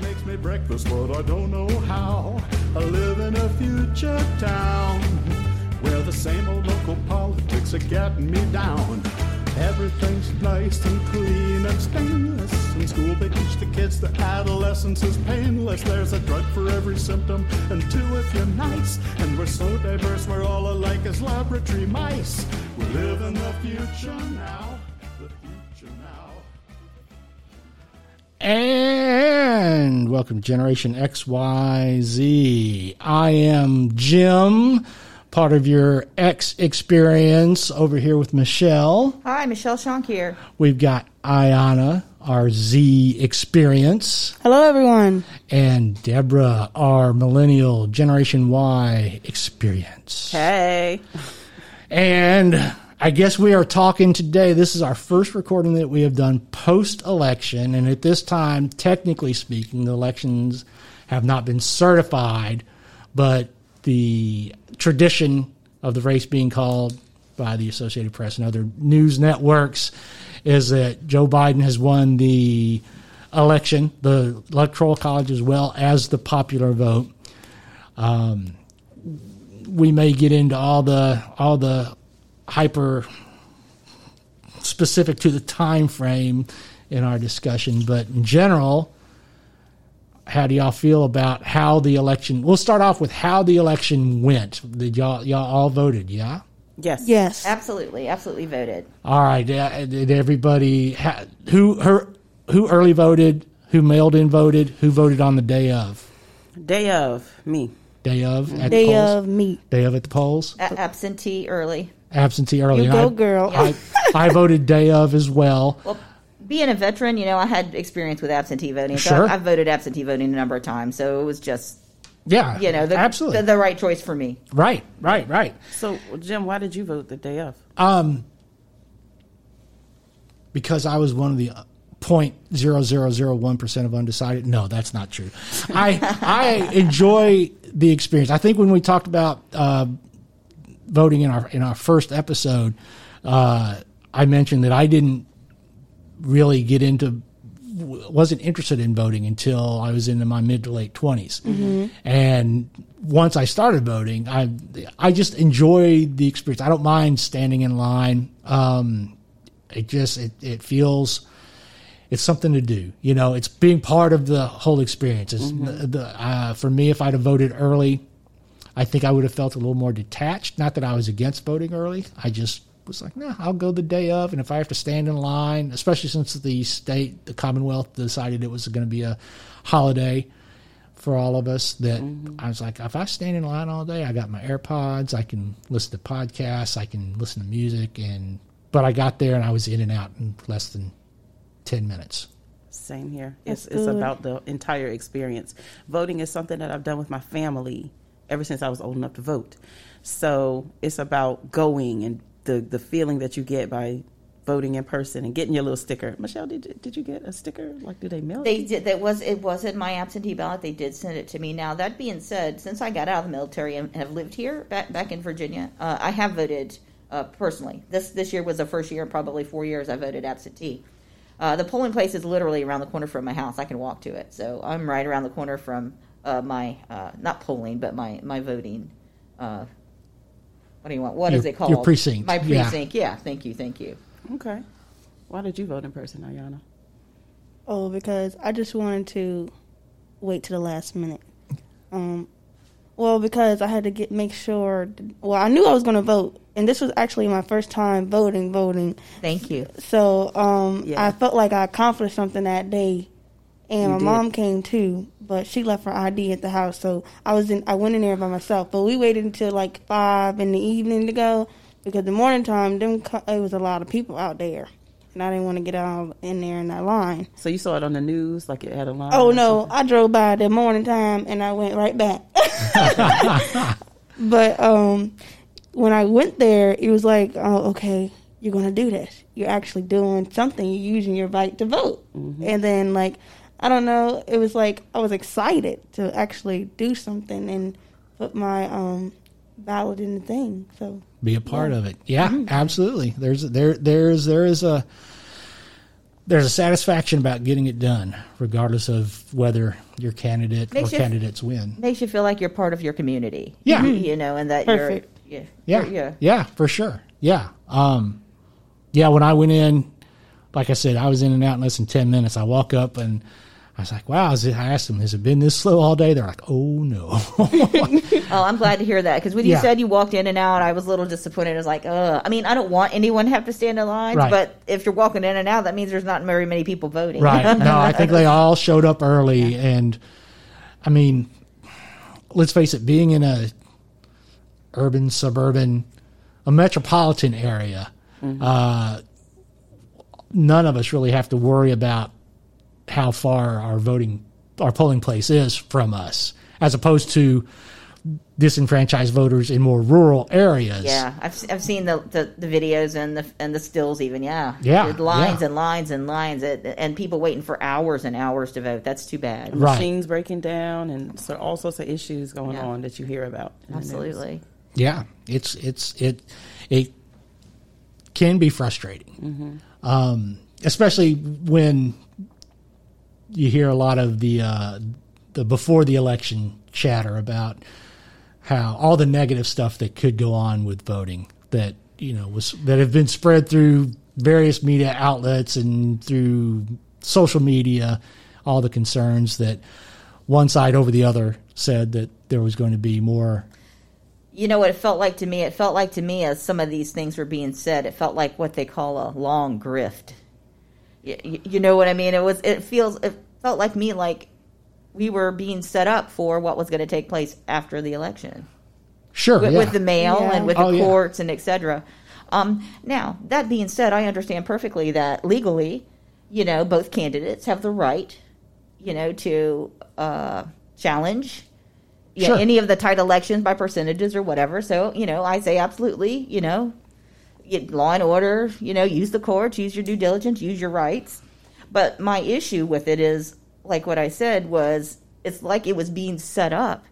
makes me breakfast, but I don't know how. I live in a future town where the same old local politics are getting me down. Everything's nice and clean and stainless. In school, they teach the kids that adolescence is painless. There's a drug for every symptom, and two if you're nice. And we're so diverse, we're all alike as laboratory mice. We live in the future now. The future now. And welcome to Generation XYZ. I am Jim, part of your X experience over here with Michelle. Hi, Michelle Shank here. We've got Ayana, our Z experience, Hello, everyone. and Deborah, our millennial Generation Y experience. Hey. And I guess we are talking today. This is our first recording that we have done post election. And at this time, technically speaking, the elections have not been certified, but the tradition of the race being called by the Associated Press and other news networks is that Joe Biden has won the election, the electoral college, as well as the popular vote um, we may get into all the all the hyper specific to the time frame in our discussion, but in general, how do y'all feel about how the election? We'll start off with how the election went. Did y'all y'all all voted? Yeah. Yes. Yes. Absolutely. Absolutely voted. All right. uh, Did everybody ha- who her who early voted? Who mailed in voted? Who voted on the day of? Day of me. Day of at the Day polls. of meat. day of at the polls. A- absentee early. Absentee early. You And go, I- girl. I, I voted day of as well. Well, being a veteran, you know, I had experience with absentee voting. So Sure. I've, I've voted absentee voting a number of times. So it was just, Yeah, you know, the, absolutely the, the right choice for me. right, right, right. So, Jim, why did you vote the day of? Um, because I was one of the point zero zero zero one percent of undecided. No, that's not true. I I enjoy the experience. I think when we talked about uh, voting in our in our first episode, uh, I mentioned that I didn't really get into wasn't interested in voting until I was in my mid to late 20s. And once I started voting, I I just enjoy the experience. I don't mind standing in line. Um, it just it, it feels it's something to do. You know, it's being part of the whole experience. It's the, the, uh, for me, if I'd have voted early, I think I would have felt a little more detached. Not that I was against voting early. I just was like, no, I'll go the day of. And if I have to stand in line, especially since the state, the Commonwealth decided it was going to be a holiday for all of us, that mm-hmm. I was like, if I stand in line all day, I got my AirPods, I can listen to podcasts, I can listen to music. And, but I got there and I was in and out in less than 10 minutes. Same here. That's It's, it's about the entire experience. Voting is something that I've done with my family ever since I was old enough to vote. So it's about going and the, the feeling that you get by voting in person and getting your little sticker. Michelle, did, you- did you get a sticker? Like, do they mail? They did. That was it. Wasn't my absentee ballot. They did send it to me. Now that being said, since I got out of the military and have lived here back back in Virginia, uh, I have voted uh, personally. This this year was the first year probably four years I voted absentee. Uh, the polling place is literally around the corner from my house. I can walk to it, so I'm right around the corner from uh, my uh, not polling, but my my voting. Uh, what do you want? What is Your- it called? your precinct, My yeah. precinct. Yeah. Thank you. Thank you. Okay. Why did you vote in person, Ayana? Oh, because I just wanted to wait to the last minute. Um, well, because I had to get make sure. Well, I knew I was going to vote, and this was actually my first time voting. Voting, Thank you. so um, Yeah. I felt like I accomplished something that day. And You my did. mom came too, but she left her ID at the house, so I was in. I went in there by myself, but we waited until like five in the evening to go because the morning time, them it was a lot of people out there, and I didn't want to get out in there in that line. So you saw it on the news, like it had a line? Oh no, something? I drove by the morning time and I went right back. but um, when I went there, it was like, oh, okay, you're gonna do this. You're actually doing something. You're using your right to vote. And then like, I don't know, it was like I was excited to actually do something and put my um ballot in the thing. So be a part of it. Yeah, absolutely. There's there there's there is a there's a satisfaction about getting it done, regardless of whether your candidate Makes or you- candidates win. Makes you feel like you're part of your community. Yeah. you know, and that Perfect. you're yeah, Yeah, you're- yeah. yeah, for sure. Yeah, um, yeah. When I went in, like I said, I was in and out in less than ten minutes. I walk up and I was like, "Wow!" It, I asked them, "Has it been this slow all day?" They're like, "Oh no." Oh, I'm glad to hear that because when you Yeah. said you walked in and out, I was a little disappointed. I was like, uh, I mean, I don't want anyone to have to stand in lines, Right. but if you're walking in and out, that means there's not very many people voting. Right. No, I think they all showed up early. And I mean, let's face it, being in a urban, suburban, a metropolitan area, uh, none of us really have to worry about how far our voting, our polling place is from us, as opposed to disenfranchised voters in more rural areas. Yeah, I've, I've seen the, the, the videos and the and the stills even. Yeah, Yeah, With lines yeah. and lines and lines and, and people waiting for hours and hours to vote. That's too bad. Right. Machines breaking down and so all sorts of issues going Yeah. on that you hear about. in the news. Absolutely. Yeah, it's it's it it can be frustrating, um, especially when you hear a lot of the uh, the before the election chatter about how all the negative stuff that could go on with voting that you know was that have been spread through various media outlets and through social media, all the concerns that one side over the other said that there was going to be more You know what it felt like to me? It felt like to me as some of these things were being said, it felt like what they call a long grift. You, you know what I mean? It was. It feels. It felt like me like we were being set up for what was going to take place after the election. Sure, with, yeah. with the mail Yeah. and with Oh, the yeah. courts and etc. Um, now that being said, I understand perfectly that legally, you know, both candidates have the right, you know, to uh, challenge you know, Sure. any of the tight elections by percentages or whatever. So you know, I say absolutely, you know, law and order, you know, use the courts, use your due diligence, use your rights. But my issue with it is, like what I said, was it's like it was being set up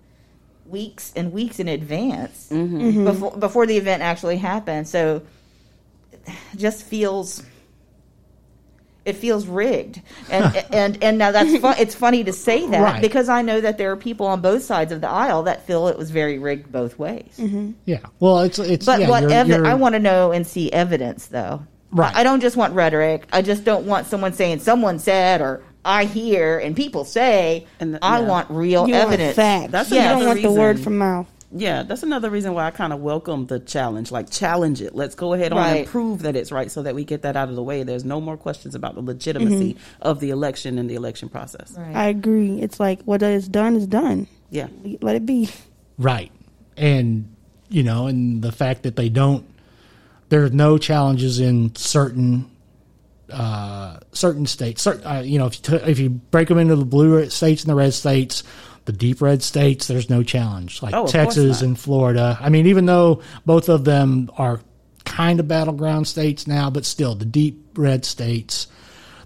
weeks and weeks in advance mm-hmm. mm-hmm. before before the event actually happened. So it just feels it feels rigged, and and and now that's fun. It's funny to say that Right. because I know that there are people on both sides of the aisle that feel it was very rigged both ways. Mm-hmm. Yeah. Well, it's it's But yeah, what you're- evi- you're- I want to know and see evidence, though. Right. I don't just want rhetoric. I just don't want someone saying someone said or I hear and people say. And th- I yeah. want real You evidence. want facts. That's you don't another want the word from mouth. Yeah, that's another reason why I kind of welcome the challenge. Like, challenge it. Let's go ahead on and prove that it's right so that we get that out of the way. There's no more questions about the legitimacy of the election and the election process. Right. I agree. It's like what is done is done. Yeah. Let it be. right, and you know, and the fact that they don't, there's no challenges in certain uh, certain states. Certain, uh, you know, if you t- if you break them into the blue states and the red states. The deep red states, there's no challenge, like Oh, Texas and Florida. I mean, even though both of them are kind of battleground states now, but still, the deep red states,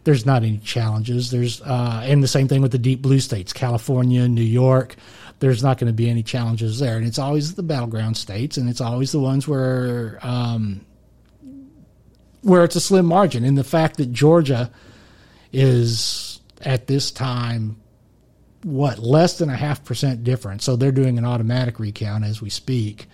there's not any challenges. There's uh, and the same thing with the deep blue states, California, New York. There's not going to be any challenges there, and it's always the battleground states, and it's always the ones where um, where it's a slim margin. And the fact that Georgia is at this time what less than a half percent difference, so they're doing an automatic recount as we speak.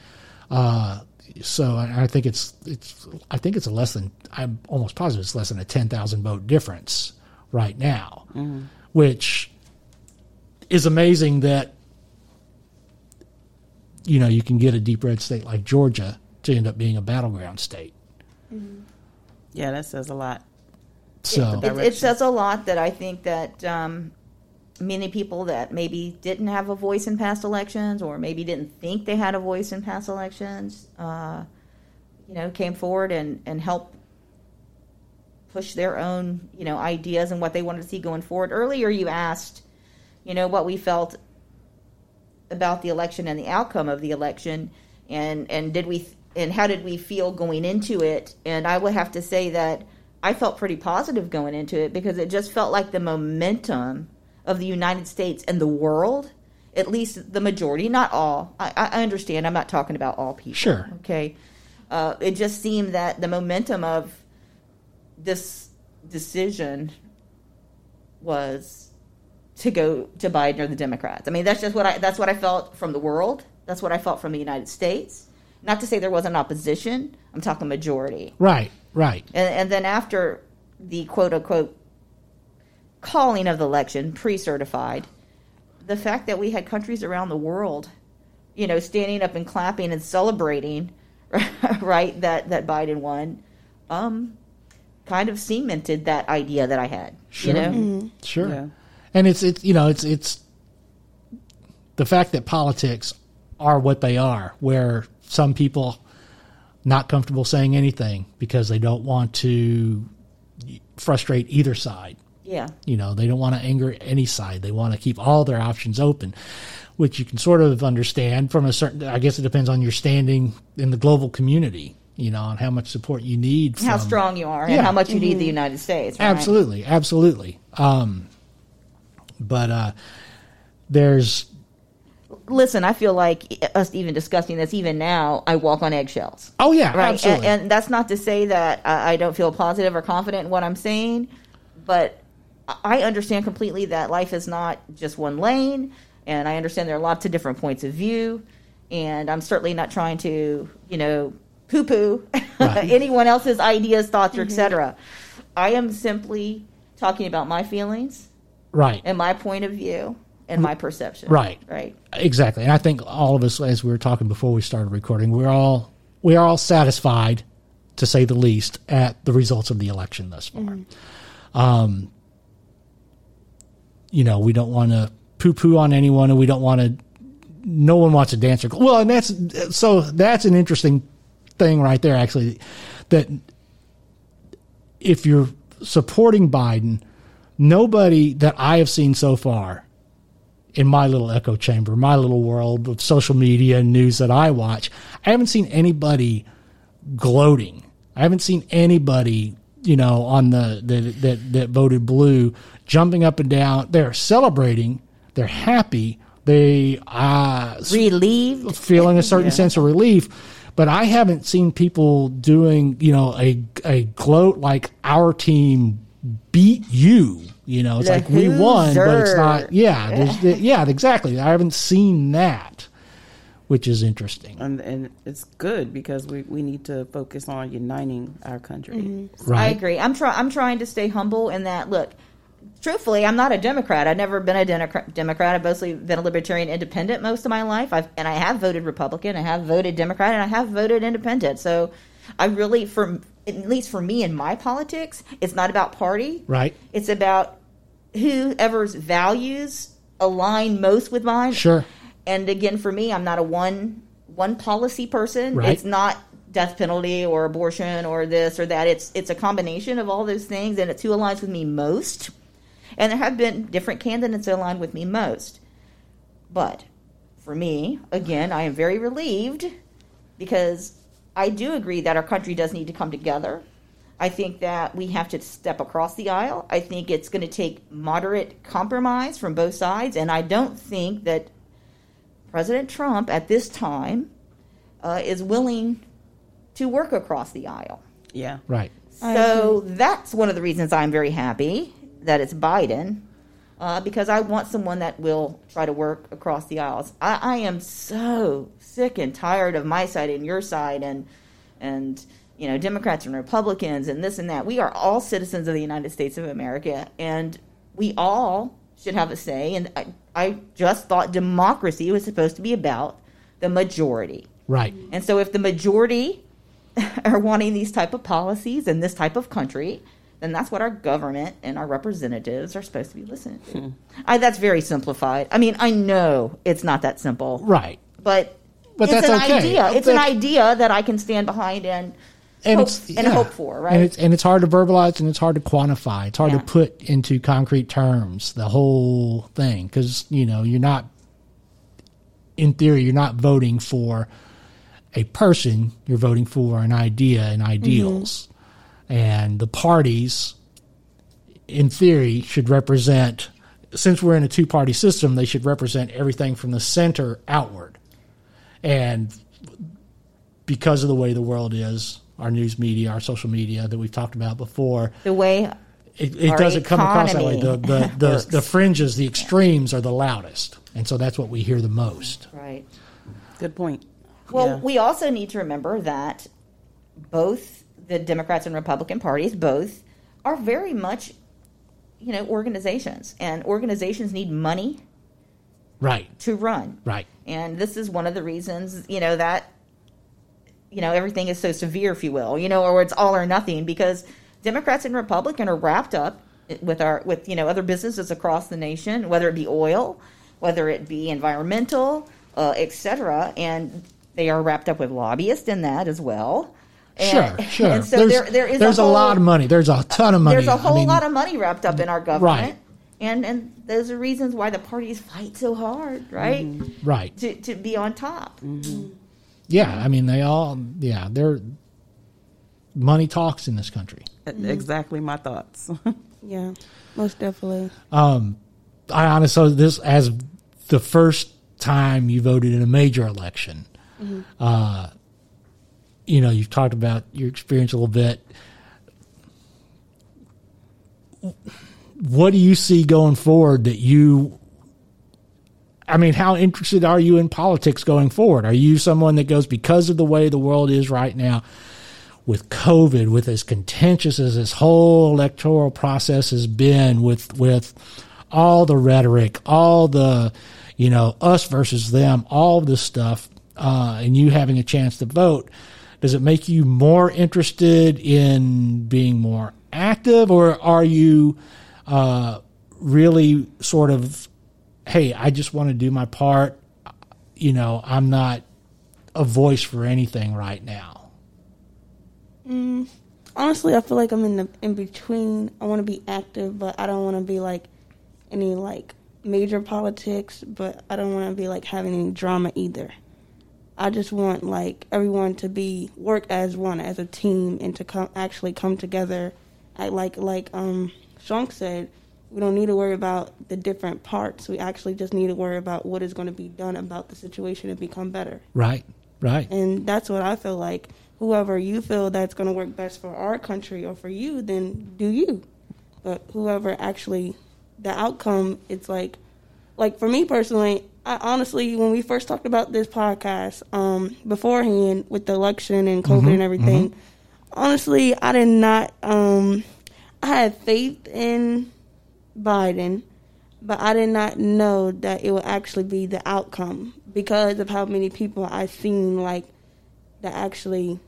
Uh, so I I think it's it's I think it's a less than I'm almost positive it's less than a ten thousand vote difference right now, which is amazing that you know you can get a deep red state like Georgia to end up being a battleground state. Yeah, that says a lot. So It, it says a lot that I think that um, many people that maybe didn't have a voice in past elections or maybe didn't think they had a voice in past elections, uh, you know, came forward and, and helped push their own, you know, ideas and what they wanted to see going forward. Earlier, you asked, you know, what we felt about the election and the outcome of the election, and and did we and how did we feel going into it? And I would have to say that I felt pretty positive going into it because it just felt like the momentum of the United States and the world, at least the majority, not all. I, I understand. I'm not talking about all people. Sure. Okay. Uh, it just seemed that the momentum of this decision was to go to Biden or the Democrats. I mean, that's just what I that's what I felt from the world. That's what I felt from the United States. Not to say there wasn't opposition. I'm talking majority. Right, right. And, and then after the quote unquote calling of the election, pre certified, the fact that we had countries around the world, you know, standing up and clapping and celebrating, right, that, that Biden won, um, kind of cemented that idea that I had. Sure. You know? Sure. Yeah. And it's it's you know it's it's the fact that politics are what they are, where some people not comfortable saying anything because they don't want to frustrate either side. Yeah. You know, they don't want to anger any side. They want to keep all their options open, which you can sort of understand from a certain. I guess it depends on your standing in the global community. You know, and how much support you need. How strong you are Yeah. and how much you need the United States. right? Absolutely, absolutely. Um, but uh, there's Listen, I feel like us even discussing this, even now, I walk on eggshells. oh yeah, right absolutely. and, and that's not to say that I, I don't feel positive or confident in what i'm saying but i understand completely that life is not just one lane and i understand there are lots of different points of view and i'm certainly not trying to you know poo-poo Right. anyone else's ideas thoughts or etc i am simply talking about my feelings right, and my point of view and my perception Right. right exactly. And I think all of us, as we were talking before we started recording, we're all we are all satisfied, to say the least, at the results of the election thus far. Um, you know, we don't want to poo-poo on anyone, and we don't want to. No one wants a dancer. Well, and that's so that's an interesting thing right there, actually. That if you're supporting Biden, nobody that I have seen so far in my little echo chamber, my little world of social media and news that I watch, I haven't seen anybody gloating. I haven't seen anybody, you know, on the that that, that voted blue jumping up and down. They're celebrating. They're happy. They uh, relieved feeling a certain sense of relief. But I haven't seen people doing, you know, a a gloat like our team beat you. You know, it's The like we won, but it's not. Yeah, there's the- yeah, exactly. I haven't seen that, which is interesting. And, and it's good because we, we need to focus on uniting our country. I Right? agree. I'm trying. I'm trying to stay humble in that. Look, truthfully, I'm not a Democrat. I've never been a Democrat. I've mostly been a Libertarian, Independent most of my life. I've and I have voted Republican. I have voted Democrat, and I have voted Independent. So, I really, for at least for me in my politics, it's not about party. Right. It's about whoever's values align most with mine. Sure. And again, for me, I'm not a one one policy person. Right. It's not death penalty or abortion or this or that. It's it's a combination of all those things, and it's who aligns with me most. And there have been different candidates that align with me most. But for me, again, I am very relieved because I do agree that our country does need to come together. I think that we have to step across the aisle. I think it's going to take moderate compromise from both sides, and I don't think that President Trump at this time uh, is willing to work across the aisle. Yeah. Right. So that's one of the reasons I'm very happy that it's Biden, uh, because I want someone that will try to work across the aisles. I, I am so sick and tired of my side and your side, and and you know Democrats and Republicans and this and that. We are all citizens of the United States of America, and we all should have a say. And I, I just thought democracy was supposed to be about the majority. Right. And so if the majority are wanting these type of policies in this type of country, then that's what our government and our representatives are supposed to be listening to. Hmm. I, that's very simplified. I mean, I know it's not that simple, Right. but, But it's that's an okay. idea. It's an idea that I can stand behind and and hope, it's and hope for, right? And it's and it's hard to verbalize and it's hard to quantify. It's hard Yeah. to put into concrete terms the whole thing because you know you're not. In theory, you're not voting for a person. You're voting for an idea and ideals, mm-hmm. And the parties, in theory, should represent. Since we're in a two-party system, they should represent everything from the center outward, and because of the way the world is, our news media, our social media that we've talked about before, the way it, it Our doesn't come across that way. The economy the, the, the fringes, the extremes are the loudest, and so that's what we hear the most. Right. Good point. Well, Yeah. we also need to remember that both the Democrats and Republican parties both are very much, you know, organizations, and organizations need money Right, to run. right. And this is one of the reasons, you know, that you know everything is so severe, if you will, you know, or it's all or nothing because Democrats and Republican are wrapped up with our with you know other businesses across the nation, whether it be oil, whether it be environmental, uh, etc., and they are wrapped up with lobbyists in that as well. And, Sure, sure. And so there's there, there is there's a, whole, lot of money. There's a ton of money. There's a whole mean, lot of money wrapped up in our government. Right. And and those are reasons why the parties fight so hard, right? right. To to be on top. Yeah, I mean they all. Yeah, they're money talks in this country. Exactly my thoughts. Yeah, most definitely. Um I honestly this as the first time you voted in a major election. Uh, you know, you've talked about your experience a little bit. What do you see going forward that you? I mean, how interested are you in politics going forward? Are you someone that goes because of the way the world is right now? with COVID, with as contentious as this whole electoral process has been, with with all the rhetoric, all the you know us versus them, all this stuff, uh, and you having a chance to vote, does it make you more interested in being more active, or are you uh, really sort of, hey, I just want to do my part. You know, I'm not a voice for anything right now. Honestly, I feel like I'm in the in between. I want to be active, but I don't want to be like any like major politics. But I don't want to be like having any drama either. I just want like everyone to be work as one as a team and to come actually come together. I like like um Shonk said, we don't need to worry about the different parts. We actually just need to worry about what is going to be done about the situation and become better. Right, right. And that's what I feel like. Whoever you feel that's going to work best for our country or for you, then do you. But whoever actually, the outcome, it's like, like for me personally, I honestly, when we first talked about this podcast um, beforehand with the election and COVID and everything, honestly, I did not. Um, I had faith in Biden, but I did not know that it would actually be the outcome because of how many people I've seen like that actually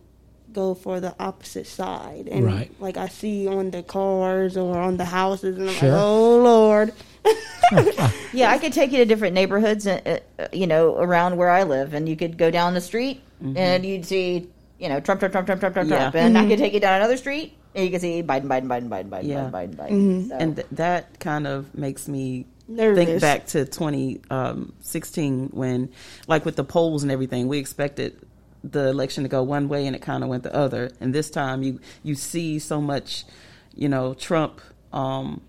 go for the opposite side, and Right. like I see on the cars or on the houses, and I'm Sure. like, oh lord, Yeah, I could take you to different neighborhoods, uh, uh, you know, around where I live, and you could go down the street and you'd see, you know, Trump, Trump, Trump, Trump, Trump, Trump, Yeah. Trump, and I could take you down another street and you can see Biden, Biden, Biden, Biden, Biden, Yeah. Biden, Biden, Biden. So- and th- that kind of makes me Nervous. think back to 2016 when, like with the polls and everything, we expected the election to go one way and it kind of went the other. And this time, you you see so much, you know, Trump um,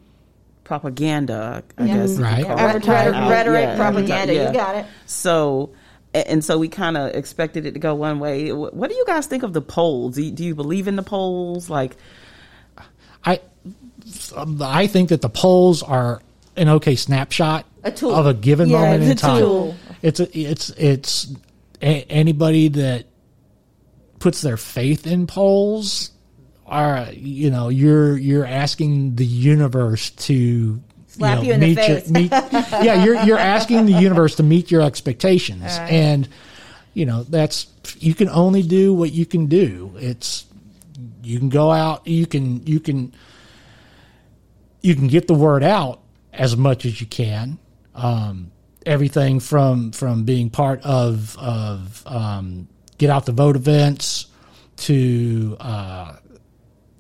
propaganda. I Yeah. guess you Right. call it, Rhetoric, rhetoric, Yeah. propaganda, Yeah. you got it. So. And so we kind of expected it to go one way. What do you guys think of the polls? Do you, do you believe in the polls? Like, I um, I think that the polls are an okay snapshot A tool. of a given Yeah, moment in time. tool. It's a, it's it's a, anybody that puts their faith in polls are you know you're you're asking the universe to Slap know, you in the meet face. Your, meet, yeah, you're you're asking the universe to meet your expectations, and you know that's you can only do what you can do. It's you can go out, you can you can you can get the word out as much as you can. Um, everything from from being part of of um, get out the vote events to uh,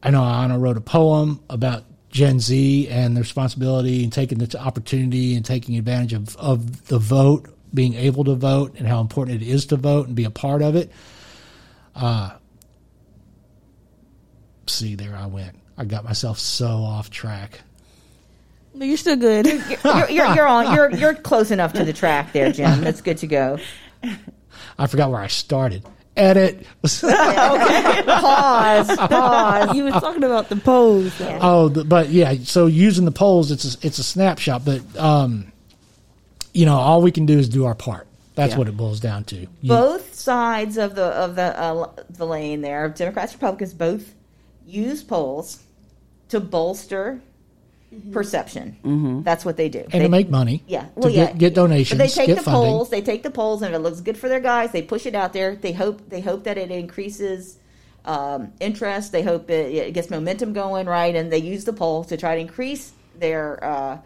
I know Anna wrote a poem about Gen Z and the responsibility and taking the opportunity and taking advantage of, of the vote, being able to vote and how important it is to vote and be a part of it. Uh, see, there I went. I got myself so off track. but you're still good. You're, you're, you're on. You're you're close enough to the track there, Jim. That's good to go. I forgot where I started. Edit. pause, pause. he was talking about the polls. Though. Oh, the, but yeah. So using the polls, it's a, it's a snapshot. But um, you know, all we can do is do our part. That's Yeah. what it boils down to. You- both sides of the of the uh, the lane there, Democrats, Republicans, both use polls to bolster perception. That's what they do. and they, to make money. yeah, well, get, yeah, get donations, But they take get the funding. polls. They take the polls, and if it looks good for their guys. They push it out there. They hope they hope that it increases um, interest. They hope it, it gets momentum going, right? And they use the polls to try to increase their uh,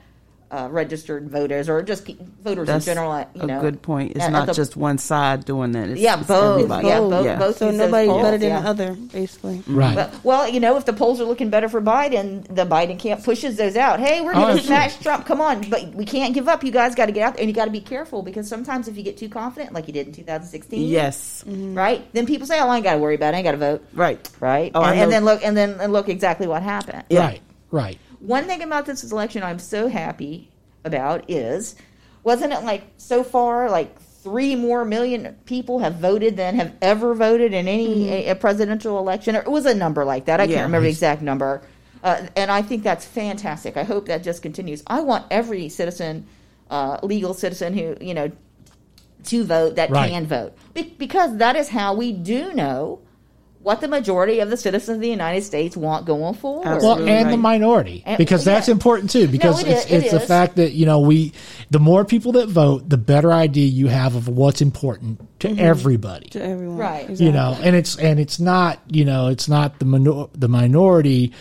uh, registered voters or just voters That's in general. uh, You a know, good point. It's at- at not the- just one side doing that. It's, Yeah, it's both. everybody. Yeah, both- Yeah. both So use nobody's polls, better than yeah. the other, basically. Right. Well, well, you know, if the polls are looking better for Biden, the Biden camp pushes those out. Hey, we're Oh, going to absolutely. smash Trump. Come on, but we can't give up. You guys got to get out there, and you got to be careful because sometimes if you get too confident, like you did in 2016, Yes. right, then people say, "Oh, I ain't got to worry about it. I ain't got to vote." Right. Right, Oh, and, and then look, and then and look exactly what happened. Yeah. Right. Right. One thing about this election I'm so happy about is, wasn't it like so far like three more million people have voted than have ever voted in any a, a presidential election? Or it was a number like that. I Yeah. can't remember the exact number. Uh, and I think that's fantastic. I hope that just continues. I want every citizen, uh, legal citizen who you know, to vote that Right. can vote Be- because that is how we do know what the majority of the citizens of the United States want going forward. Well, Absolutely and the minority, And- because that's yeah. important too. Because it it's is- it it's the is. fact that you know we, the more people that vote, the better idea you have of what's important to Mm-hmm. everybody. To everyone. Right. You know, and it's and it's not you know it's not the minor, the minority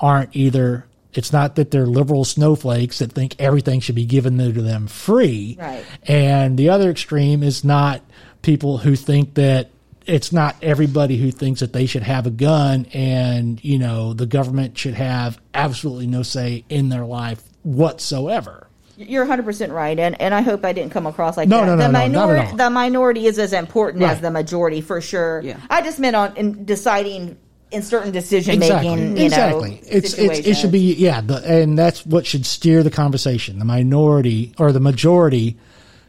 aren't either. It's not that they're liberal snowflakes that think everything should be given to them free. Right. And the other extreme is not people who think that it's not everybody who thinks that they should have a gun and, you know, the government should have absolutely no say in their life whatsoever. You're 100 percent right, and and I hope I didn't come across like No, that. no, no, the no, not at minority, all. the minority is as important Right. as the majority for sure. Yeah. I just meant on in deciding in certain decision Exactly. making. You exactly. know, it's, it's it should be yeah, the, and that's what should steer the conversation. The minority or the majority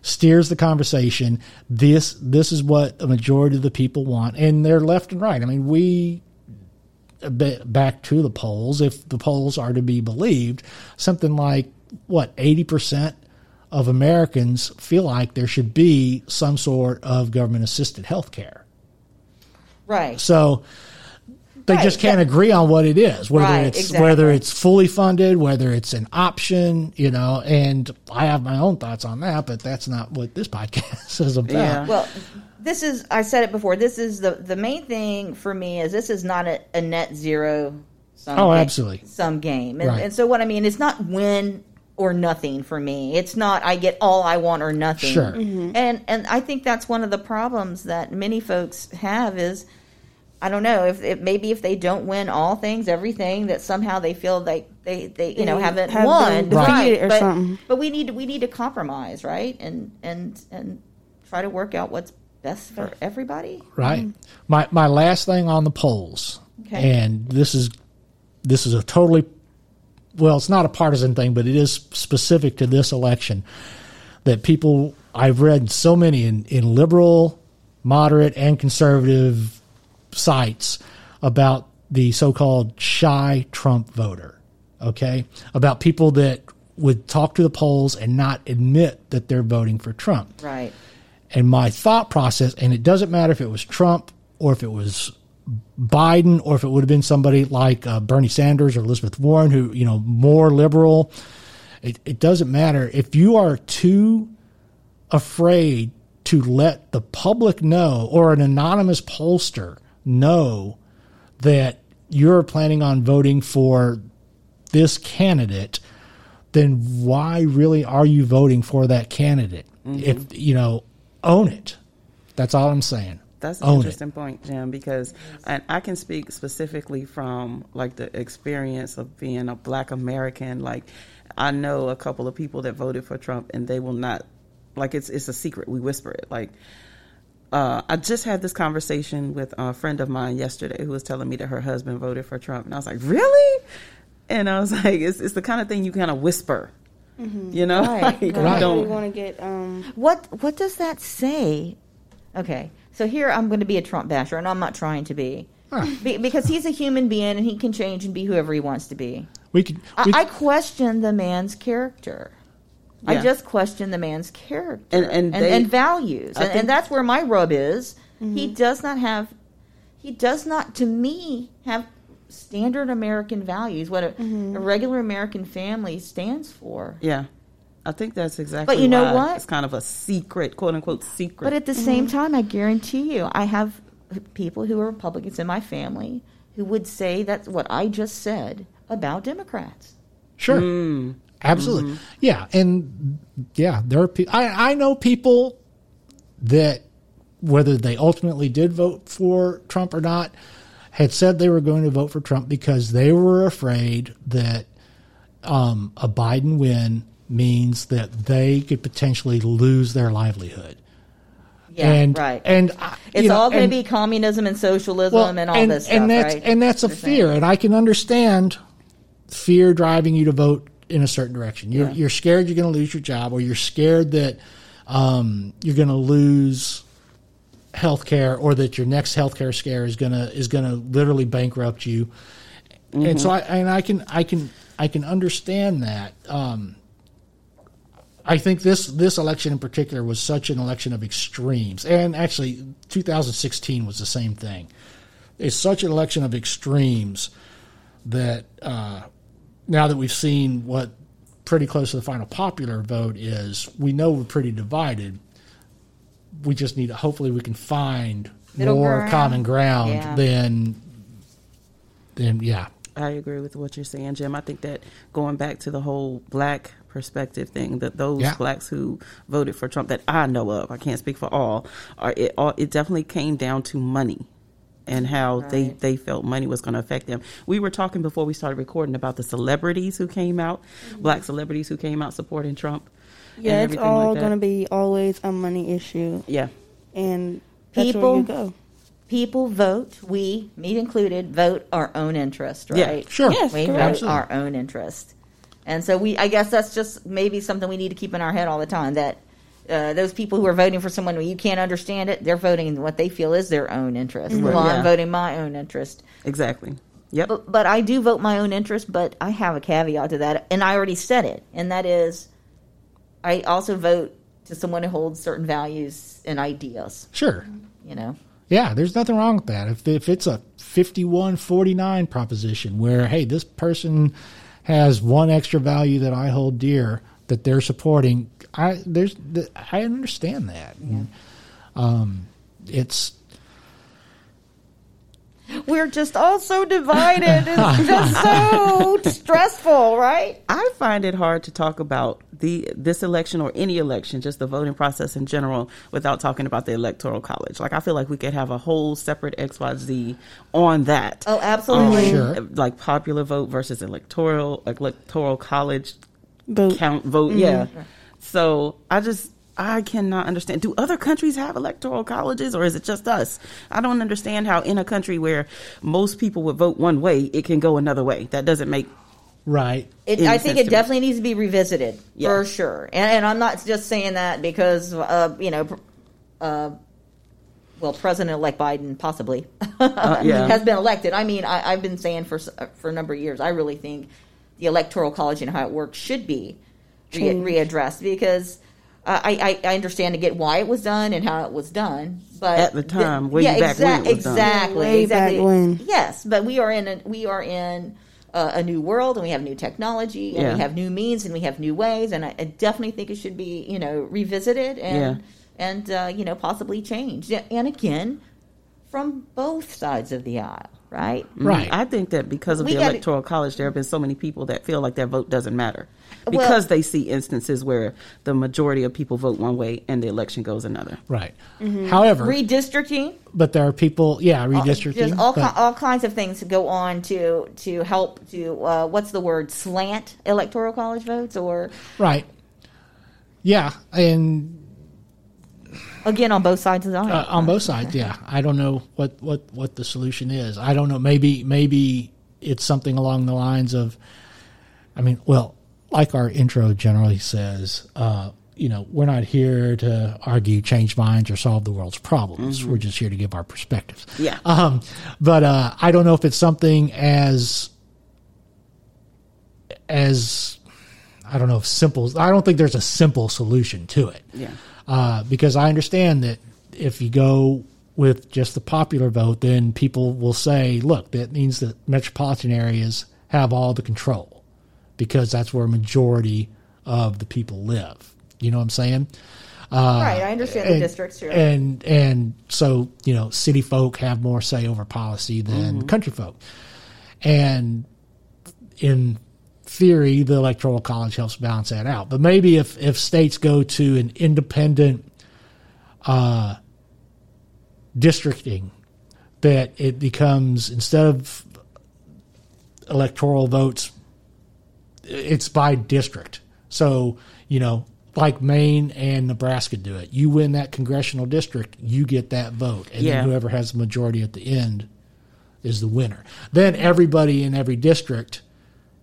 steers the conversation. This this is what a majority of the people want, and they're left and right. I mean, we back to the polls. If the polls are to be believed, something like what eighty percent of Americans feel like there should be some sort of government assisted health care. right. So they Right, just can't that- agree on what it is, whether Right, it's exactly. whether it's fully funded, whether it's an option, you know. And I have my own thoughts on that, but that's not what this podcast is about. Yeah. Well, this is I said it before. This is the the main thing for me is this is not a, a net zero. Some Oh, ga- absolutely. Some game, and, Right. and so what I mean, it's not win or nothing for me. It's not I get all I want or nothing. Sure. And and I think that's one of the problems that many folks have is. I don't know if, if maybe if they don't win all things, everything, that somehow they feel like they, they you know haven't have won, been defeated or but, something. but we need to, we need to compromise, right? And and and try to work out what's best for everybody. Right. Mm-hmm. My my last thing on the polls, Okay. and this is this is a totally well, it's not a partisan thing, but it is specific to this election. That people I've read so many in, in liberal, moderate, and conservative sites about the so-called shy Trump voter. Okay, about people that would talk to the polls and not admit that they're voting for Trump. Right. And my thought process, and it doesn't matter if it was Trump or if it was Biden or if it would have been somebody like uh, Bernie Sanders or Elizabeth Warren, who, you know, more liberal. It, it doesn't matter. If you are too afraid to let the public know or an anonymous pollster know that you're planning on voting for this candidate, then why really are you voting for that candidate? Mm-hmm. If you know, own it. That's all I'm saying. That's an own interesting it. point, Jim, because and I can speak specifically from like the experience of being a black American. Like I know a couple of people that voted for Trump and they will not like it's it's a secret. We whisper it. Like uh, I just had this conversation with a friend of mine yesterday who was telling me that her husband voted for Trump, and I was like, "Really?" And I was like, "It's it's the kind of thing you kind of whisper, you know? Right, Like, right. you I don't don't want to get um What what does that say Okay, so here I'm going to be a Trump basher, and I'm not trying to be, Huh. be because he's a human being and he can change and be whoever he wants to be. We could. I, I question the man's character. I just question the man's character And- and and, they- and values, and, and that's where my rub is. Mm-hmm. He does not have, he does not, to me, have standard American values. What a, mm-hmm. a regular American family stands for. Yeah. I think that's exactly But you know what? It's kind of a secret, quote unquote secret. But at the same mm-hmm. time, I guarantee you, I have people who are Republicans in my family who would say that's what I just said about Democrats. Sure. Mm. Absolutely. Mm-hmm. Yeah, and yeah, there are. people, I I know people that whether they ultimately did vote for Trump or not had said they were going to vote for Trump because they were afraid that um, a Biden win means that they could potentially lose their livelihood. Yeah, and right. and I- it's know, all going to be communism and socialism and all and, this stuff, and that's right? and that's a You're saying. fear, and I can understand fear driving you to vote in a certain direction. You're Yeah. you're scared you're going to lose your job, or you're scared that um, you're going to lose health care, or that your next health care scare is gonna is going to literally bankrupt you. And so I and I can I can I can understand that. Um, I think this this election in particular was such an election of extremes, and actually 2016 was the same thing. It's such an election of extremes that uh, now that we've seen what pretty close to the final popular vote is, we know we're pretty divided. We just need to hopefully we can find Middle more ground. common ground Yeah. than than yeah I agree with what you're saying, Jim. I think that going back to the whole black perspective thing, that those Yeah. blacks who voted for Trump that I know of, I can't speak for all, are it all it definitely came down to money and how they, Right. they felt money was going to affect them. We were talking before we started recording about the celebrities who came out, mm-hmm. black celebrities who came out supporting Trump. Yeah, it's all like going to be always a money issue, Yeah. and that's People- where you go. People vote, we, me included, vote our own interest, Yeah, right? sure Yes, We correct. vote Absolutely. our own interest. And so we, I guess that's just maybe something we need to keep in our head all the time that uh, those people who are voting for someone who you can't understand it, they're voting what they feel is their own interest. Well, Yeah. I'm voting my own interest. Exactly. Yep. But, but I do vote my own interest, but I have a caveat to that, and I already said it, and that is I also vote to someone who holds certain values and ideas, sure you know. Yeah, there's nothing wrong with that. If if it's a 51-49 proposition where hey, this person has one extra value that I hold dear that they're supporting, I there's the, I understand that. And, um, it's We're just all so divided. It's just so stressful, right? I find it hard to talk about the this election or any election, just the voting process in general, without talking about the electoral college. Like I feel like we could have a whole separate XYZ on that. Oh, absolutely. Sure. Like popular vote versus electoral electoral college Vote. count vote. Yeah. So I just I cannot understand. Do other countries have electoral colleges, or is it just us? I don't understand how in a country where most people would vote one way, it can go another way. That doesn't make right. It, in I a think sense it to me. definitely needs to be revisited Yeah. for sure. And, and I'm not just saying that because, uh, you know, uh, well, President-elect Biden possibly Uh, yeah. has been elected. I mean, I, I've been saying for uh, for a number of years, I really think the electoral college and how it works should be re- readdressed because I, I, I understand to get why it was done and how it was done, but At the time, way yeah, back when it was done. exactly, exactly. Yes, but we are in a, we are in a, a new world, and we have new technology, and Yeah. we have new means, and we have new ways, and I, I definitely think it should be you know revisited and and uh, you know possibly changed, and again from both sides of the aisle, right? Right. I think that because of We the gotta- electoral college, there have been so many people that feel like their vote doesn't matter Well- because they see instances where the majority of people vote one way and the election goes another. Right. However, Redistricting, but there are people, yeah, redistricting. just all, but- all kinds of things go on to to help to uh, what's the word slant electoral college votes, or right. Yeah, and again on both sides of the aisle. uh, on both sides, yeah. I don't know what, what, what the solution is. I don't know. Maybe maybe it's something along the lines of, I mean, well, like our intro generally says, uh, you know, we're not here to argue, change minds, or solve the world's problems. We're just here to give our perspectives. Yeah. Um, but uh, I don't know if it's something as as I don't know if simple. I don't think there's a simple solution to it. Yeah. Uh, because I understand that if you go with just the popular vote, then people will say, "Look, that means that metropolitan areas have all the control because that's where a majority of the people live." You know what I'm saying? right. I understand the and, districts. Sure. And and so you know, city folk have more say over policy than country folk, and in theory, the electoral college helps balance that out. But maybe if if states go to an independent uh, districting, that it becomes instead of electoral votes, it's by district. So you know like Maine and Nebraska do it. You win that congressional district, you get that vote, and Yeah. then whoever has the majority at the end is the winner. Then everybody in every district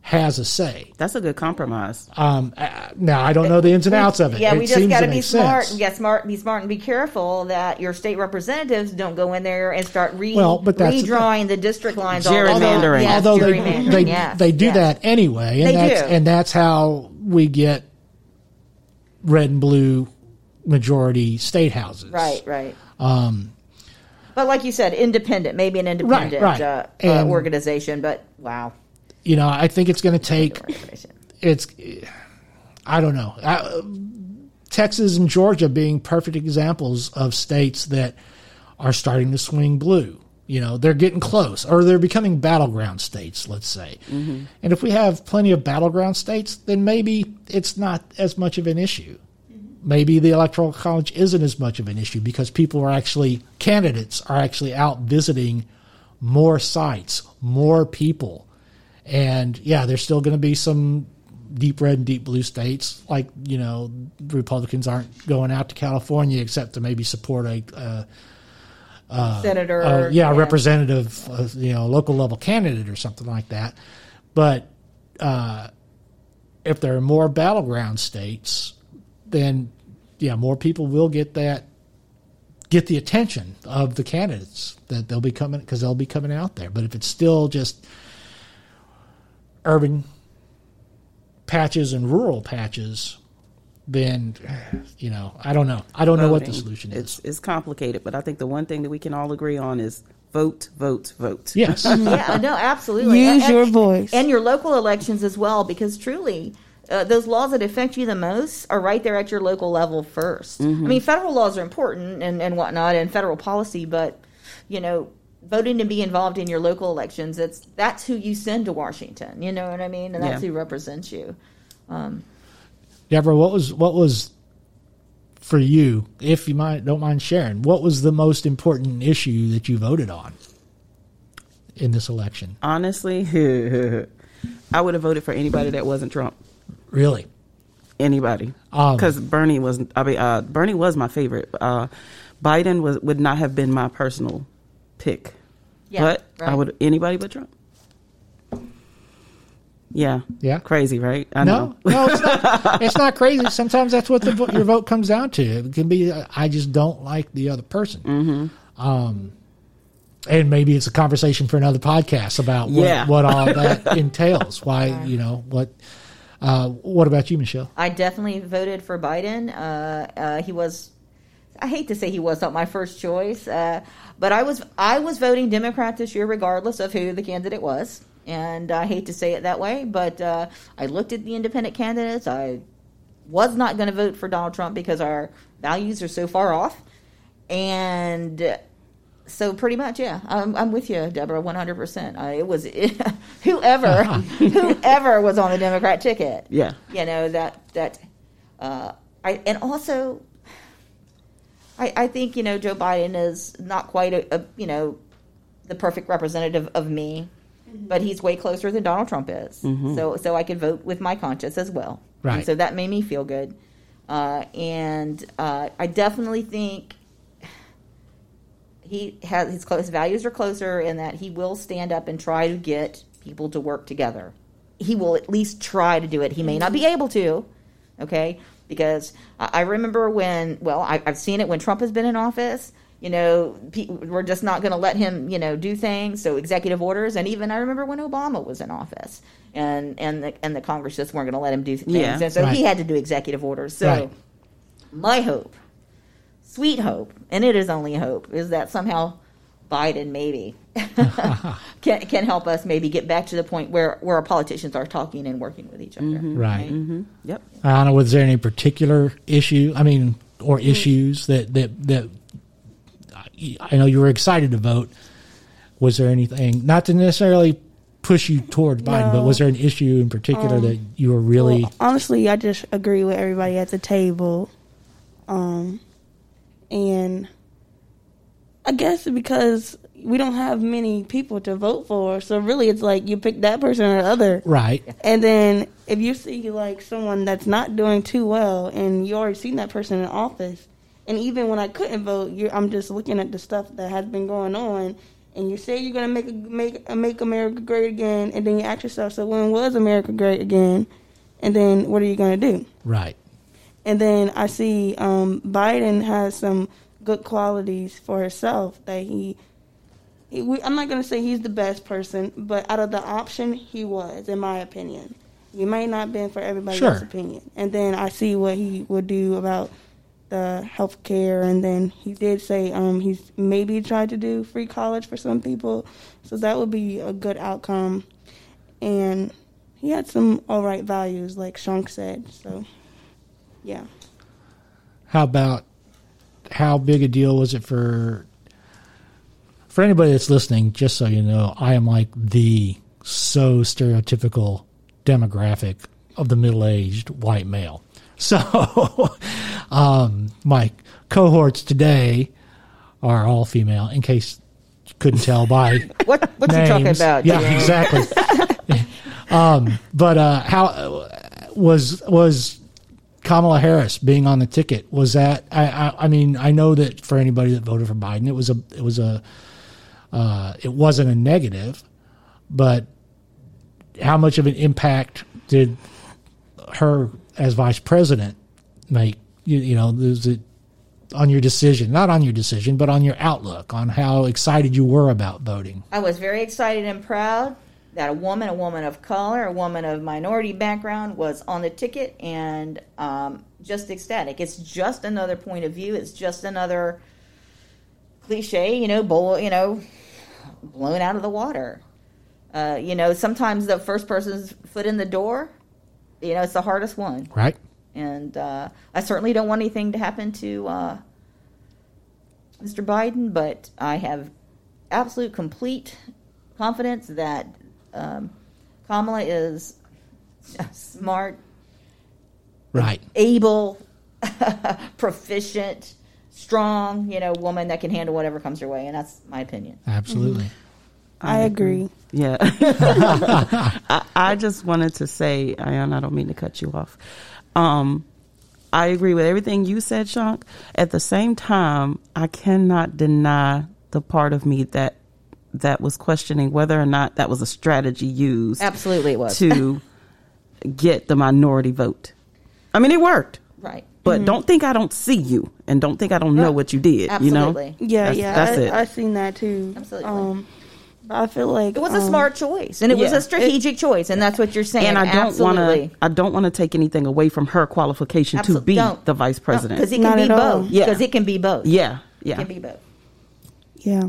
has a say. That's a good compromise. Um, uh, now I don't know the ins and outs of it. Yeah, It we just got to to be smart. sense. Get smart. Be smart and be careful that your state representatives don't go in there and start re- Well, but that's redrawing the district lines. all the time. Gerrymandering. Yes, Although they gerrymandering, they, yes, they do yes. that anyway, and They that's do. and that's how we get red and blue majority state houses. Right, right. Um, but like you said, independent, maybe an independent right. Uh, uh, organization. But wow, You know, I think it's going to take it's I don't know. I, Texas and Georgia being perfect examples of states that are starting to swing blue. You know, they're getting close, or they're becoming battleground states, let's say. And if we have plenty of battleground states, then maybe it's not as much of an issue. Maybe the electoral college isn't as much of an issue because people are actually candidates are actually out visiting more sites, more people. And yeah, there's still going to be some deep red and deep blue states. Like, you know, Republicans aren't going out to California except to maybe support a, a Senator, uh, yeah, a representative, uh, you know, local level candidate or something like that. But uh, if there are more battleground states, then yeah, more people will get that, get the attention of the candidates that they'll be coming because they'll be coming out there. But if it's still just urban patches and rural patches, then you know, I don't know. I don't know what the solution is. it's complicated, but I think the one thing that we can all agree on is vote, vote, vote. Yes. yeah, no, absolutely. Use And- your and- voice. and your local elections as well, because truly, uh, those laws that affect you the most are right there at your local level 1st I mean, federal laws are important and, and whatnot, and federal policy, but you know, voting to be involved in your local elections, it's that's who you send to Washington. You know what I mean? And that's Yeah. who represents you. Deborah, what was what was for you, if you might don't mind sharing, what was the most important issue that you voted on in this election? Honestly, I would have voted for anybody that wasn't Trump. Really? Anybody, Um, because Bernie was. I mean, uh, Bernie was my favorite. Uh, Biden was would not have been my personal pick, Yeah, but I would anybody but Trump. Yeah, Yeah. crazy, right? I No, know. no, it's not. it's not crazy. Sometimes that's what the, your vote comes down to. It can be, uh, I just don't like the other person. Mm-hmm. Um, and maybe it's a conversation for another podcast about what, Yeah. what all that entails. Why, you know, what. Uh, what about you, Michelle? I definitely voted for Biden. Uh, uh, he was, I hate to say he was not my first choice, uh, but I was I was voting Democrat this year, regardless of who the candidate was. And I hate to say it that way, but uh, I looked at the independent candidates. I was not going to vote for Donald Trump because our values are so far off, and so pretty much, yeah, I'm, I'm with you, Deborah, 100. percent It was whoever whoever was on the Democrat ticket Yeah, you know that that uh, I and also I, I think you know Joe Biden is not quite a, a you know the perfect representative of me, but he's way closer than Donald Trump is. So so I could vote with my conscience as well. And Right. so that made me feel good, uh, and uh, I definitely think he has his close values are closer in that he will stand up and try to get people to work together. He will at least try to do it. He may not be able to, okay, because I remember when, well, I, I've seen it when Trump has been in office. You know, we're just not going to let him, you know, do things. So executive orders, and even I remember when Obama was in office, and and the and the Congress just weren't going to let him do things, Yeah. and so Right. he had to do executive orders. So Right. my hope, sweet hope, and it is only hope, is that somehow Biden maybe can can help us maybe get back to the point where where our politicians are talking and working with each other. Right. Mm-hmm. Yep. I don't know. Was there any particular issue? I mean, or issues that that that I know you were excited to vote. Was there anything not to necessarily push you towards Biden, but was there an issue in particular that you were really Well, honestly, I just agree with everybody at the table. Um, and I guess because we don't have many people to vote for, so really it's like you pick that person or the other. right? And then if you see like someone that's not doing too well, and you already seen that person in office, and even when I couldn't vote, you're, I'm just looking at the stuff that has been going on, and you say you're gonna make make make America great again, and then you ask yourself, so when was America great again? And then what are you gonna do? Right. And then I see um, Biden has some good qualities for herself that he. he we, I'm not going to say he's the best person, but out of the option, he was, in my opinion. He may not been for everybody Sure. opinion. And then I see what he would do about the health care, and then he did say um, he's maybe tried to do free college for some people, so that would be a good outcome. And he had some all right values, like Shunk said. So, yeah. How about how big a deal was it for for anybody that's listening? Just so you know, I am like the so stereotypical demographic of the middle-aged white male. So, um, my cohorts today are all female. In case you couldn't tell by What what you talking about? Yeah, Jerome? exactly. um, but uh, how was was Kamala Harris being on the ticket? Was that? I, I, I mean, I know that for anybody that voted for Biden, it was a it was a uh, it wasn't a negative, but how much of an impact did her as vice president make? You, you know, is it on your decision? Not on your decision, but on your outlook on how excited you were about voting. I was very excited and proud that a woman, a woman of color, a woman of minority background was on the ticket and um, just ecstatic. It's just another point of view. It's just another cliche, you know, bowl, you know, blown out of the water. Uh, you know, sometimes the first person's foot in the door, you know, it's the hardest one. Right. And uh, I certainly don't want anything to happen to uh, Mr. Biden, but I have absolute, complete confidence that um, Kamala is smart, Right. able, proficient, strong, you know, woman that can handle whatever comes her way, and that's my opinion. Absolutely. I agree. Yeah. I, I just wanted to say, Ayan, I don't mean to cut you off. Um, I agree with everything you said, Shank. At the same time, I cannot deny the part of me that that was questioning whether or not that was a strategy used Absolutely, it was to get the minority vote. I mean, it worked. right. But don't think I don't see you, and don't think I don't know Right. what you did. Absolutely. You know, Yeah, That's- yeah, that's I, it. I've seen that too. Absolutely. Um, I feel like It was a um, smart choice, and it was a strategic choice, and that's what you're saying. and I don't want to. I don't want to take anything away from her qualification to be don't. the vice president. because it can Not be at all. both. Yeah. Because it can be both. yeah, It yeah. can be both. Yeah,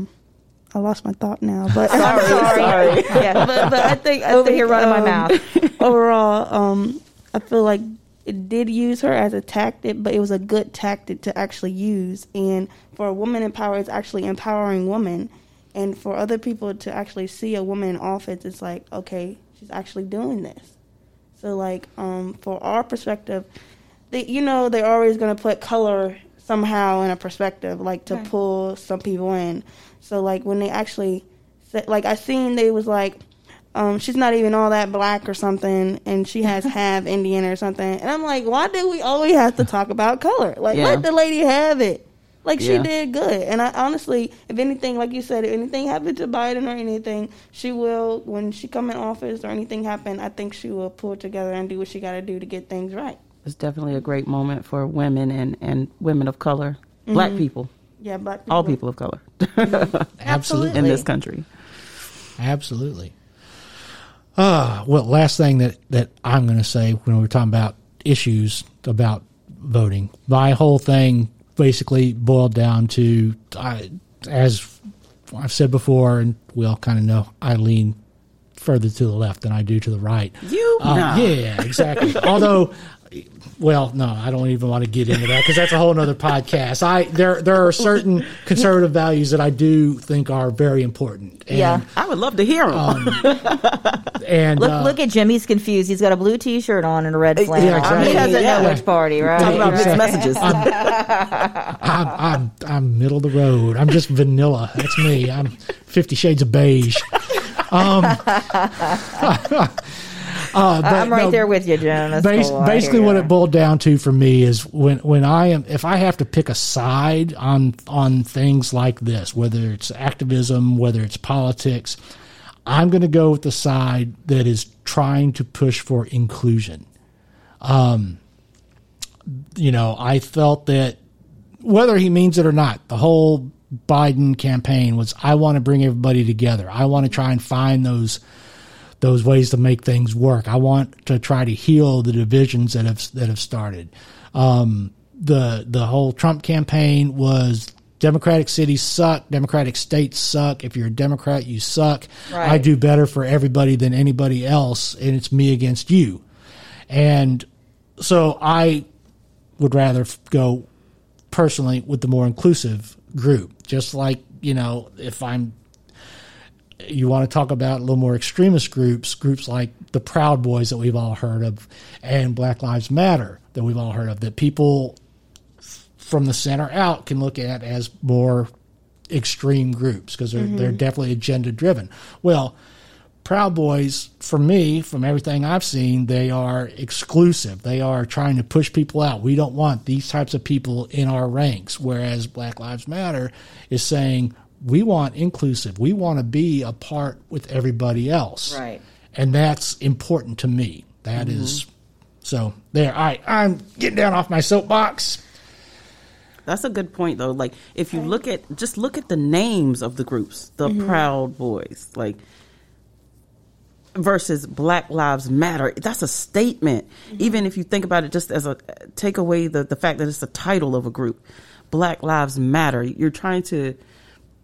I lost my thought now, but Sorry, sorry. yeah. but, but I think I Over think, here running my um, mouth. overall, um, I feel like it did use her as a tactic, but it was a good tactic to actually use. And for a woman in power, it's actually empowering women. And for other people to actually see a woman in office, it's like, okay, she's actually doing this. So, like, um, for our perspective, they, you know, they're always going to put color somehow in a perspective, like to Right. pull some people in. So, like, when they actually, said, like, I seen they was like, um, she's not even all that black or something, and she has half Indian or something. And I'm like, why do we always have to talk about color? Like, Yeah. let the lady have it. Like she Yeah. did good, and I honestly, if anything, like you said, if anything happened to Biden or anything, she will when she come in office or anything happen. I think she will pull together and do what she got to do to get things right. it's definitely a great moment for women and, and women of color, black people, Yeah, but all people of color Absolutely. in this country. Absolutely. Uh, well, last thing that, that I'm going to say when we're talking about issues about voting, my whole thing basically boiled down to, I, as I've said before, and we all kind of know, I lean further to the left than I do to the right. You? Uh, Nah. Yeah, exactly. Although, well, no, I don't even want to get into that because that's a whole other podcast. I there there are certain conservative values that I do think are very important. And, Yeah. I would love to hear them. and Look, uh, look at Jimmy's confused. He's got a blue T-shirt on and a red flannel. Yeah, exactly. He doesn't Yeah. know which party, right? Talk about mixed Right. messages. I'm, I'm I'm middle of the road. I'm just vanilla. That's me. I'm Fifty Shades of Beige. Um, uh, but I'm right no, there with you, Jim. That's bas- cool. Basically, what it boiled down to for me is when when I am if I have to pick a side on on things like this, whether it's activism, whether it's politics, I'm going to go with the side that is trying to push for inclusion. Um, you know, I felt that whether he means it or not, the whole Biden campaign was I want to bring everybody together. I want to try and find those those ways to make things work. I want to try to heal the divisions that have that have started. Um, the the whole Trump campaign was Democratic cities suck, Democratic states suck. If you're a Democrat, you suck. Right. I do better for everybody than anybody else, and it's me against you. And so I would rather go personally with the more inclusive group. Just like, you know, if I'm, you want to talk about a little more extremist groups, groups like the Proud Boys that we've all heard of and Black Lives Matter that we've all heard of, that people from the center out can look at as more extreme groups because they're, they're mm-hmm. definitely agenda driven. Well, Proud Boys, for me, from everything I've seen, they are exclusive. They are trying to push people out. We don't want these types of people in our ranks. Whereas Black Lives Matter is saying we want inclusive. We want to be a part with everybody else. Right. And that's important to me. That mm-hmm. is so there. All right, I'm getting down off my soapbox. That's a good point, though. Like, if you look at just look at the names of the groups, the mm-hmm. Proud Boys, like versus Black Lives Matter. That's a statement. Mm-hmm. Even if you think about it, just as a take away the the fact that it's the title of a group, Black Lives Matter. You're trying to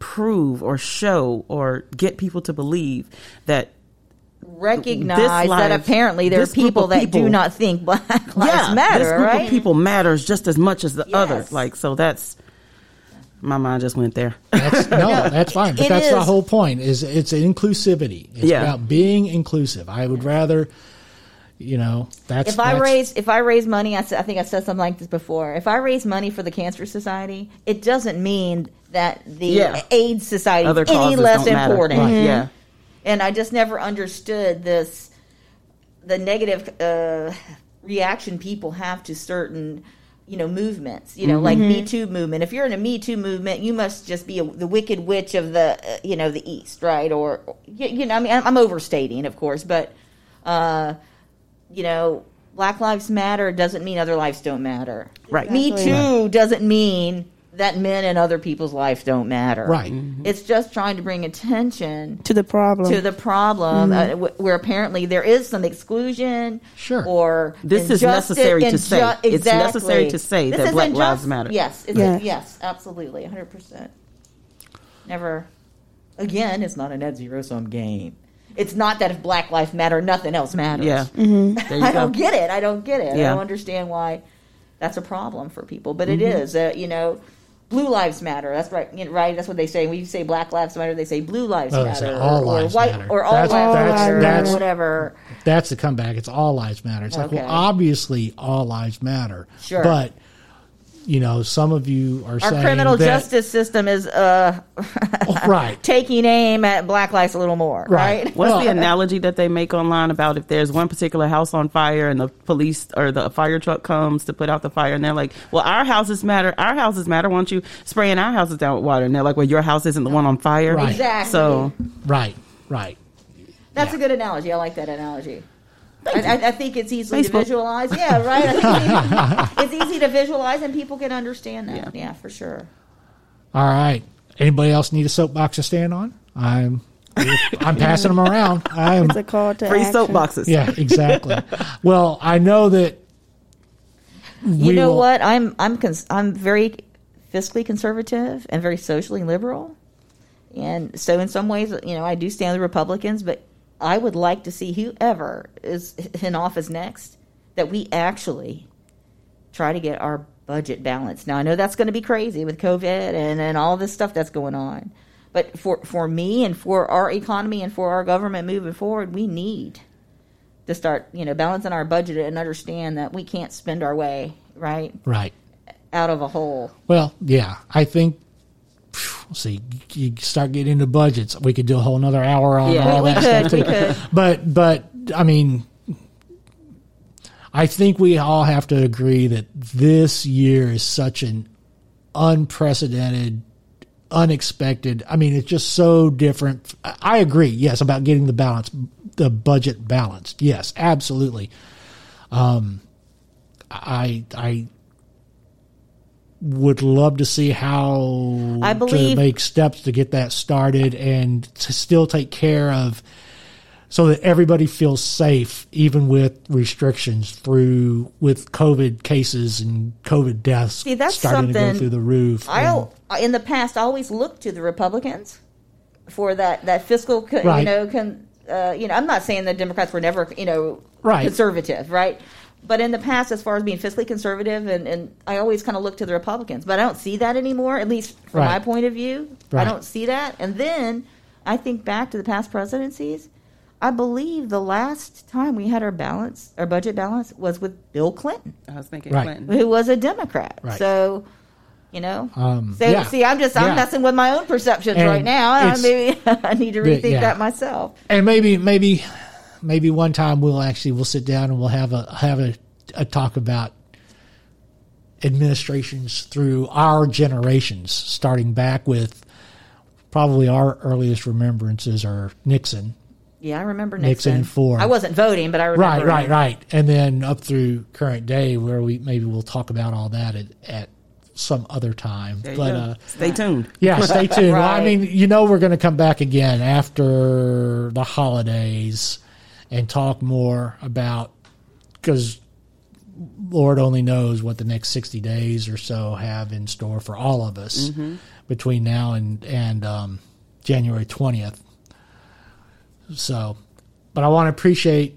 prove or show or get people to believe that recognize This that apparently there are this people that people- do not think Black Lives yeah, Matter, this group right? of people matters just as much as the other. Yes. Like, so that's my mind just went there. That's, no, that's fine. But it that's the whole point. Is it's inclusivity. It's Yeah. about being inclusive. I would rather, you know, that's if I that's- raise if I raise money, I, said- I think I said something like this before. If I raise money for the Cancer Society, it doesn't mean that the Yeah. AIDS Society Other is any less don't matter. important. Yeah. And I just never understood this the negative uh, reaction people have to certain you know movements you know like me too movement if you're in a me too movement you must just be a, the wicked witch of the uh, you know the east right or you, you know i mean i'm I'm overstating of course but uh you know black lives matter doesn't mean other lives don't matter Right. me Exactly. too doesn't mean that men and other people's lives don't matter Right. it's just trying to bring attention to the problem. to the problem uh, wh- where apparently there is some exclusion Sure. or This is injustice- necessary to inju- say. It's necessary to say This that is Black injust- Lives Matter. yes it's Yes. yes absolutely 100% never again it's not a net zero sum game it's not that if black life matter nothing else matters Yeah. There you I go. don't get it. I don't get it. I don't understand why that's a problem for people. But it Mm-hmm. is. Uh, you know, blue lives matter. That's right. You know, right. That's what they say. When you say black lives matter, they say blue lives Oh, matter, all or, lives white, matter. or all That's- lives that's- matter, that's- or whatever. That's the comeback. It's all lives matter. It's like, well, obviously, all lives matter. Sure. But you know, some of you are Our saying criminal that, justice system is uh, Oh, right. taking aim at black lives a little more, Right. right? What's Well- the analogy that they make online about if there's one particular house on fire and the police or the fire truck comes to put out the fire and they're like, well, our houses matter. Our houses matter. Why don't you spraying our houses down with water? And they're like, well, your house isn't the one on fire. Right. Exactly. So Right. Right. That's Yeah. a good analogy. I like that analogy. I, I, I think it's easy to visualize. Yeah, right. I think it's easy to visualize, and people can understand that. Yeah, for sure. All right. Anybody else need a soapbox to stand on? I'm I'm passing them around. I'm It's a call to Free action. soapboxes. yeah, exactly. well, I know that You know will- what? I'm I'm cons- I'm very fiscally conservative and very socially liberal, and so in some ways, you know, I do stand with the Republicans, but I would like to see whoever is in office next that we actually try to get our budget balanced. Now I know that's going to be crazy with COVID and and all this stuff that's going on, but for for me and for our economy and for our government moving forward, we need to start you know balancing our budget and understand that we can't spend our way right right. out of a hole. Well, yeah, I think. See, you start getting into budgets. We could do a whole another hour on Yeah. all We- that could, stuff too. But, but I mean, I think we all have to agree that this year is such an unprecedented, unexpected. I mean, it's just so different. I I agree. Yes, about getting the balance, the budget balanced. Yes, absolutely. Um, I I would love to see how I believe- to make steps to get that started and to still take care of so that everybody feels safe even with restrictions through with covid cases and covid deaths See, that's starting to go through the roof I in the past I always looked to the Republicans for that that fiscal co- you know con, uh, you know I'm not saying the Democrats were never you know Right. conservative right. But in the past, as far as being fiscally conservative, and, and I always kind of look to the Republicans, but I don't see that anymore, at least from Right. my point of view. Right. I don't see that. And then I think back to the past presidencies. I believe the last time we had our balance, our budget balance, was with Bill Clinton I was thinking Right. Clinton. who was a Democrat. Right. So, you know, Um, so yeah. see, I'm just I'm Yeah. messing with my own perceptions And right now. I maybe I need to the- rethink yeah. that myself. and maybe maybe maybe one time we'll actually we'll sit down and we'll have a have a, a talk about administrations through our generations starting back with probably our earliest remembrances are Nixon Yeah, I remember Nixon Nixon. and Ford. I wasn't voting, but I remember. right right him. right and then up through current day where we maybe we'll talk about all that at, at some other time There you but go. uh Stay tuned. yeah, stay tuned. Well, I mean, you know, we're going to come back again after the holidays and talk more about because Lord only knows what the next sixty days or so have in store for all of us between now and and um, January twentieth. So, but I want to appreciate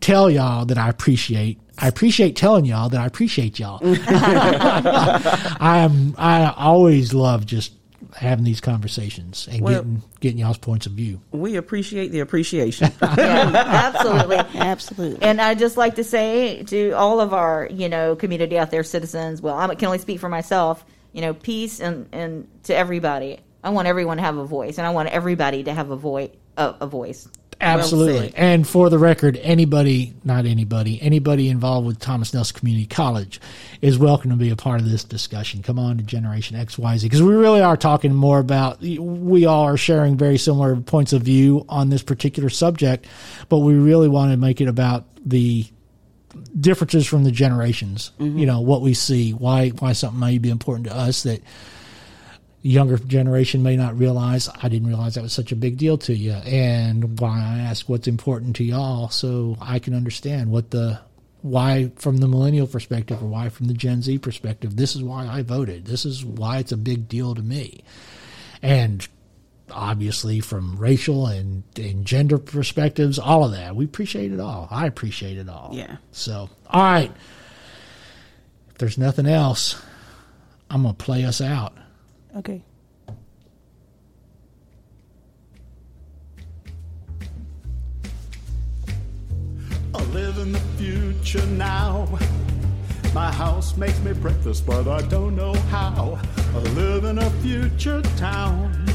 tell y'all that I appreciate. I appreciate telling y'all that I appreciate y'all. I am. I always love just having these conversations and Well- getting getting y'all's points of view. We appreciate the appreciation. Yeah, absolutely. Absolutely. And I just like to say to all of our, you know, community out there, citizens. Well, I can only speak for myself. You know, peace and and to everybody. I want everyone to have a voice, and I want everybody to have a voice. A, a voice. Absolutely. said. and for the record, anybody, not anybody, anybody involved with Thomas Nelson Community College is welcome to be a part of this discussion. Come on to Generation XYZ because we really are talking more about, we all are sharing very similar points of view on this particular subject, but we really want to make it about the differences from the generations. Mm-hmm. You know, what we see, why, why something may be important to us that younger generation may not realize I didn't realize that was such a big deal to you. And why I ask what's important to y'all so I can understand what the why from the millennial perspective or why from the Gen Z perspective this is why I voted. This is why it's a big deal to me. And obviously from racial and, and gender perspectives all of that. We appreciate it all. I appreciate it all. Yeah. so all right. If there's nothing else I'm gonna play us out Okay. I live in the future now. My house makes me breakfast, but I don't know how. I live in a future town.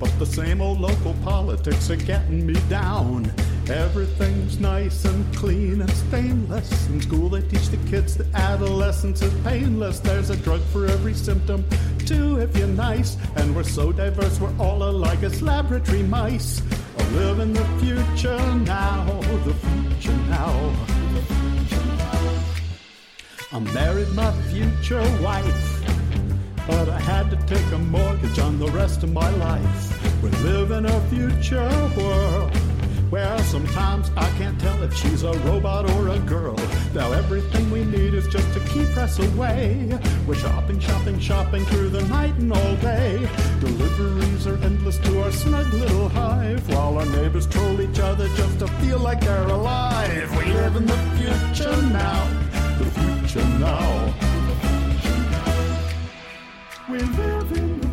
But the same old local politics are getting me down. Everything's nice and clean and stainless. In school, they teach the kids that adolescence is painless. There's a drug for every symptom, too, if you're nice. And we're so diverse, we're all alike as laboratory mice. I live in the future now, the future now. I married my future wife, but I had to take a mortgage on the rest of my life. We live in a future world where sometimes I can't tell if she's a robot or a girl. Now everything we need is just to keep us away. We're shopping, shopping, shopping through the night and all day. Deliveries are endless to our snug little hive, while our neighbors troll each other just to feel like they're alive. We live in the future now, the future now. We live in